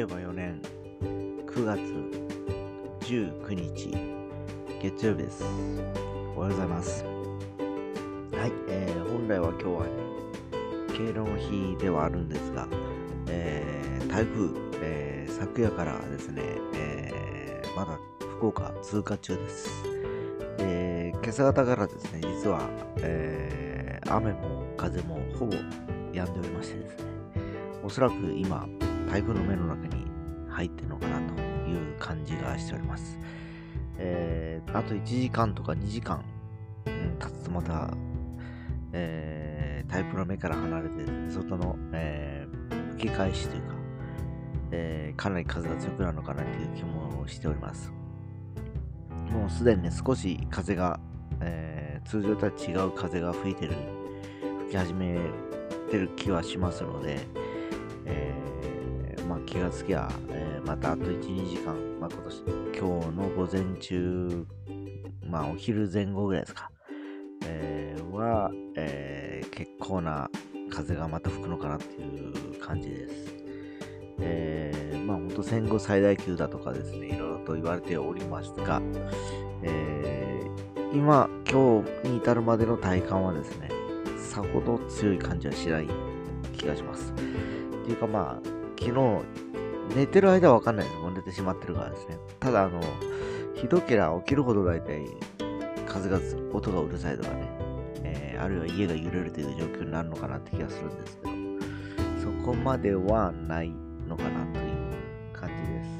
令和4年9月19日月曜日です。おはようございます。はい、えー、本来は今日は、敬老の日ではあるんですが、えー、台風、えー、昨夜からですね、えー、まだ福岡通過中です。えー、今朝方からですね、実は、えー、雨も風もほぼ止んでおりましてですね、おそらく今、台風の目の中に入ってるのかなという感じがしております。えー、あと1時間とか2時間、うん、経つとまた、えー、台風の目から離れて、外の、えー、吹き返しというか、えー、かなり風が強くなるのかなという気もしております。もうすでにね、少し風が、えー、通常とは違う風が吹いてる、吹き始めてる気はしますので、えー、気がつきゃ、えーまたあと1、2時間、まあ、今年、今日の午前中、まあ、お昼前後ぐらいですか、えーは、えー結構な風がまた吹くのかなっていう感じです。えーまあ、本当戦後最大級だとかですね、いろいろと言われておりますが、えー今、今日に至るまでの体感はですね、さほど強い感じはしない気がします。っていうかまあ、昨日、寝てる間はわかんないです。もう寝てしまってるからですね。ただ、あの、ひどけりゃ起きるほど大体、風が、音がうるさいとかね、えーあるいは家が揺れるという状況になるのかなって気がするんですけど、そこまではないのかなという感じです。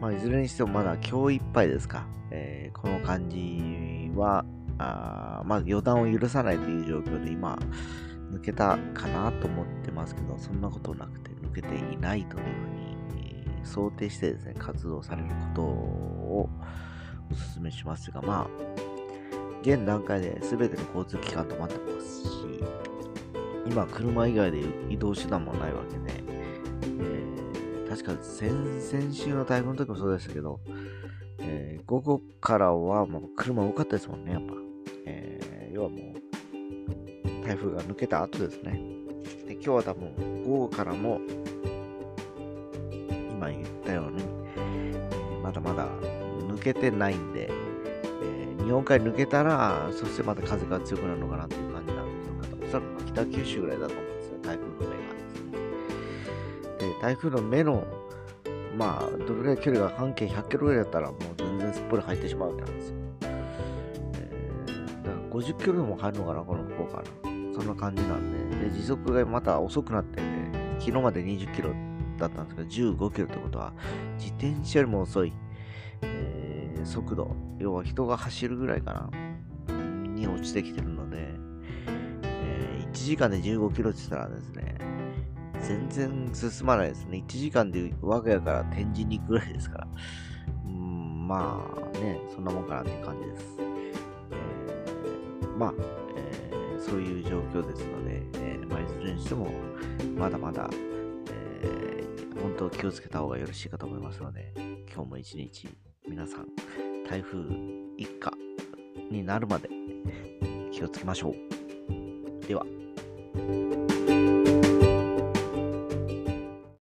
まあ、いずれにしてもまだ今日いっぱいですか。えーこの感じは、あまあ、予断を許さないという状況で今、抜けたかなと思ってますけど、そんなことなくて、抜けていないというふうに、え想定してですね、活動されることをお勧めしますが、まあ、現段階で全ての交通機関止まってますし、今、車以外で移動手段もないわけで、えー確か先々週の台風の時もそうでしたけど、えー午後からはもう車多かったですもんね、やっぱ。えー要はもう、台風が抜けた後ですね。で、今日は多分、午後からも、今言ったように、まだまだ抜けてないんで、えー日本海抜けたら、そしてまた風が強くなるのかなという感じなんですけど、おそらく北九州ぐらいだと思うんですよ、台風の目がですね。で、台風の目の、まあ、どれぐらい距離が半径100キロぐらいだったら、もう全然すっぽり入ってしまうわけなんですよ。えーだから50キロでも入るのかな、この福岡の。そんな感じなんで、で時速がまた遅くなってね、昨日まで20キロだったんですけど、15キロってことは、自転車よりも遅い、えー速度、要は人が走るぐらいかな、に落ちてきてるので、えー1時間で15キロって言ったらですね、全然進まないですね。1時間で我が家から天神に行くぐらいですから。うん、まあね、そんなもんかなって感じです。えーまあ、という状況ですので、えーまあ、いずれにしても、まだまだ、えー本当気をつけた方がよろしいかと思いますので、今日も一日、皆さん、台風一過になるまで気をつけましょう。では。